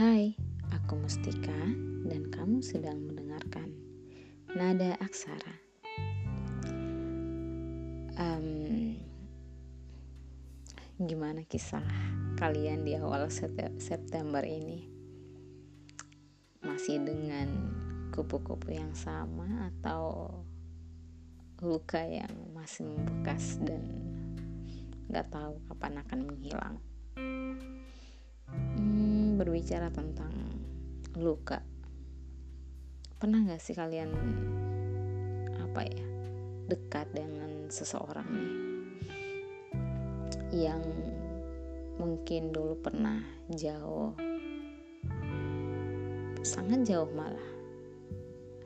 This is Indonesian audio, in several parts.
Hai, aku Mustika dan kamu sedang mendengarkan Nada Aksara. Um, gimana kisah kalian di awal September ini? Masih dengan kupu-kupu yang sama atau luka yang masih membekas dan gak tahu kapan akan menghilang? Berbicara tentang luka. Pernah gak sih kalian apa ya dekat dengan seseorang nih yang mungkin dulu pernah jauh sangat jauh malah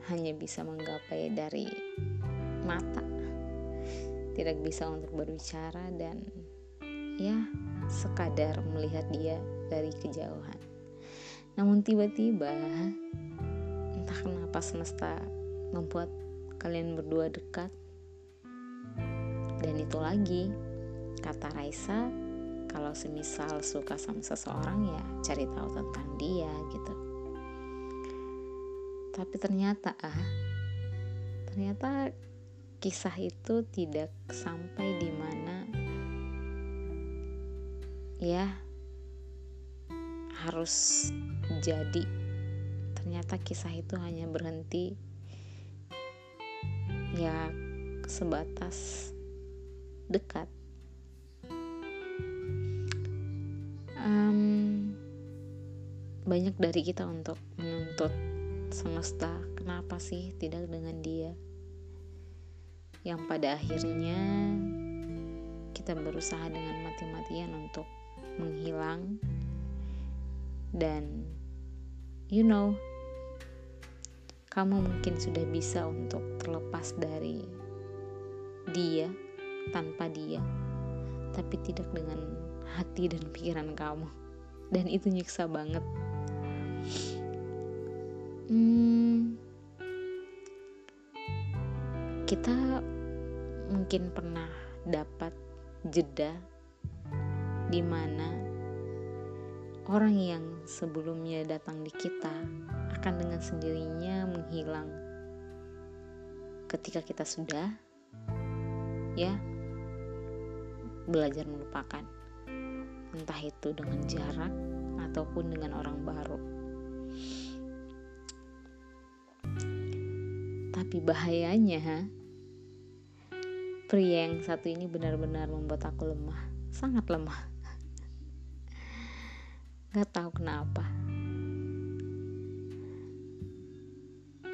hanya bisa menggapai dari mata tidak bisa untuk berbicara dan ya sekadar melihat dia dari kejauhan. Namun tiba-tiba entah kenapa semesta membuat kalian berdua dekat. Dan itu lagi kata Raisa kalau semisal suka sama seseorang ya cari tahu tentang dia gitu. Tapi ternyata ah ternyata kisah itu tidak sampai di mana ya harus jadi. Ternyata kisah itu hanya berhenti ya sebatas dekat. Um, banyak dari kita untuk menuntut semesta kenapa sih tidak dengan dia? Yang pada akhirnya kita berusaha dengan mati-matian untuk menghilang dan you know kamu mungkin sudah bisa untuk terlepas dari dia tanpa dia tapi tidak dengan hati dan pikiran kamu. Dan itu nyiksa banget. Hmm, kita mungkin pernah dapat jeda di mana orang yang sebelumnya datang di kita akan dengan sendirinya menghilang. Ketika kita sudah ya belajar melupakan. Entah itu dengan jarak ataupun dengan orang baru. Tapi bahayanya pria yang satu ini benar-benar membuat aku lemah sangat lemah Gak tahu kenapa.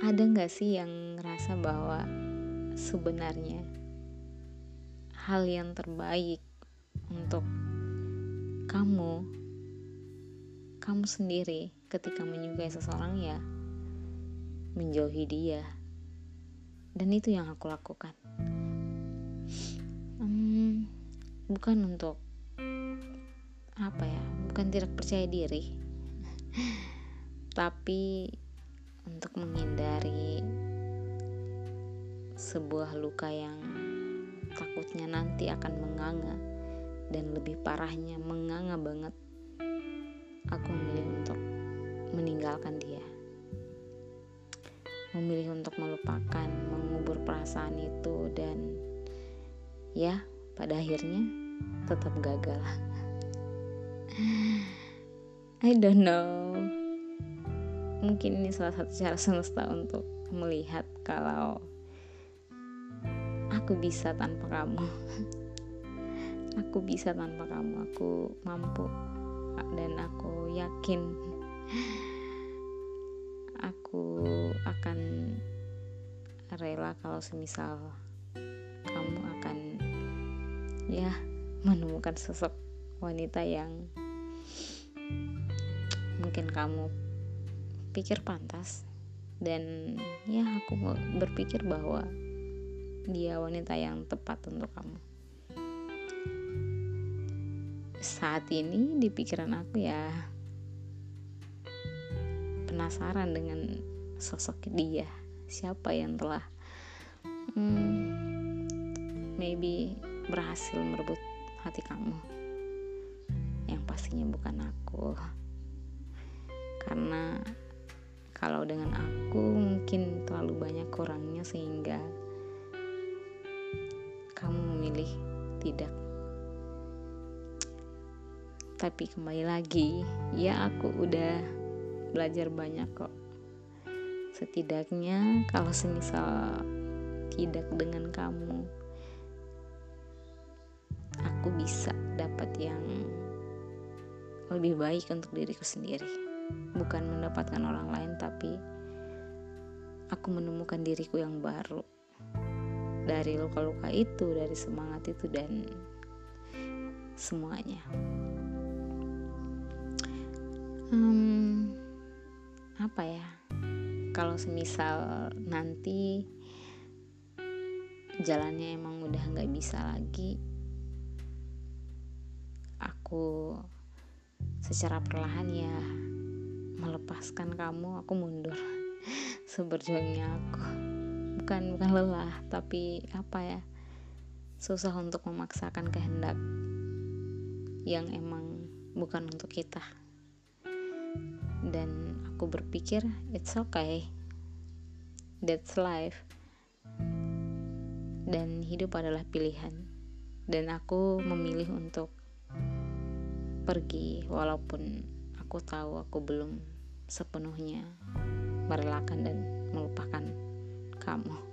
Ada gak sih yang ngerasa bahwa sebenarnya hal yang terbaik untuk kamu, kamu sendiri ketika menyukai seseorang ya menjauhi dia. Dan itu yang aku lakukan. Hmm, bukan untuk apa ya bukan tidak percaya diri. Tapi untuk menghindari sebuah luka yang takutnya nanti akan menganga dan lebih parahnya menganga banget aku memilih untuk meninggalkan dia. Memilih untuk melupakan mengubur perasaan itu dan ya pada akhirnya tetap gagal I don't know. Mungkin ini salah satu cara semesta untuk melihat kalau aku bisa tanpa kamu. Aku bisa tanpa kamu. Aku mampu dan aku yakin aku akan rela kalau semisal kamu akan ya menemukan sosok wanita yang mungkin kamu pikir pantas. Dan ya aku berpikir bahwa dia wanita yang tepat untuk kamu. Saat ini di pikiran aku ya penasaran dengan sosok dia. Siapa yang telah hmm, maybe berhasil merebut hati kamu? Yang pastinya bukan aku karena kalau dengan aku mungkin terlalu banyak kurangnya sehingga kamu memilih tidak. Tapi kembali lagi ya aku udah belajar banyak kok. Setidaknya kalau semisal tidak dengan kamu aku bisa dapat yang lebih baik untuk diriku sendiri bukan mendapatkan orang lain tapi aku menemukan diriku yang baru. Dari luka-luka itu dari semangat itu dan semuanya. Hmm, apa ya? Kalau semisal nanti jalannya emang udah nggak bisa lagi aku secara perlahan ya melepaskan kamu aku mundur. Seberjuangnya aku. Bukan bukan lelah tapi apa ya? Susah untuk memaksakan kehendak yang emang bukan untuk kita. Dan aku berpikir it's okay. That's life. Dan hidup adalah pilihan. Dan aku memilih untuk pergi walaupun aku tahu aku belum sepenuhnya merelakan dan melupakan kamu.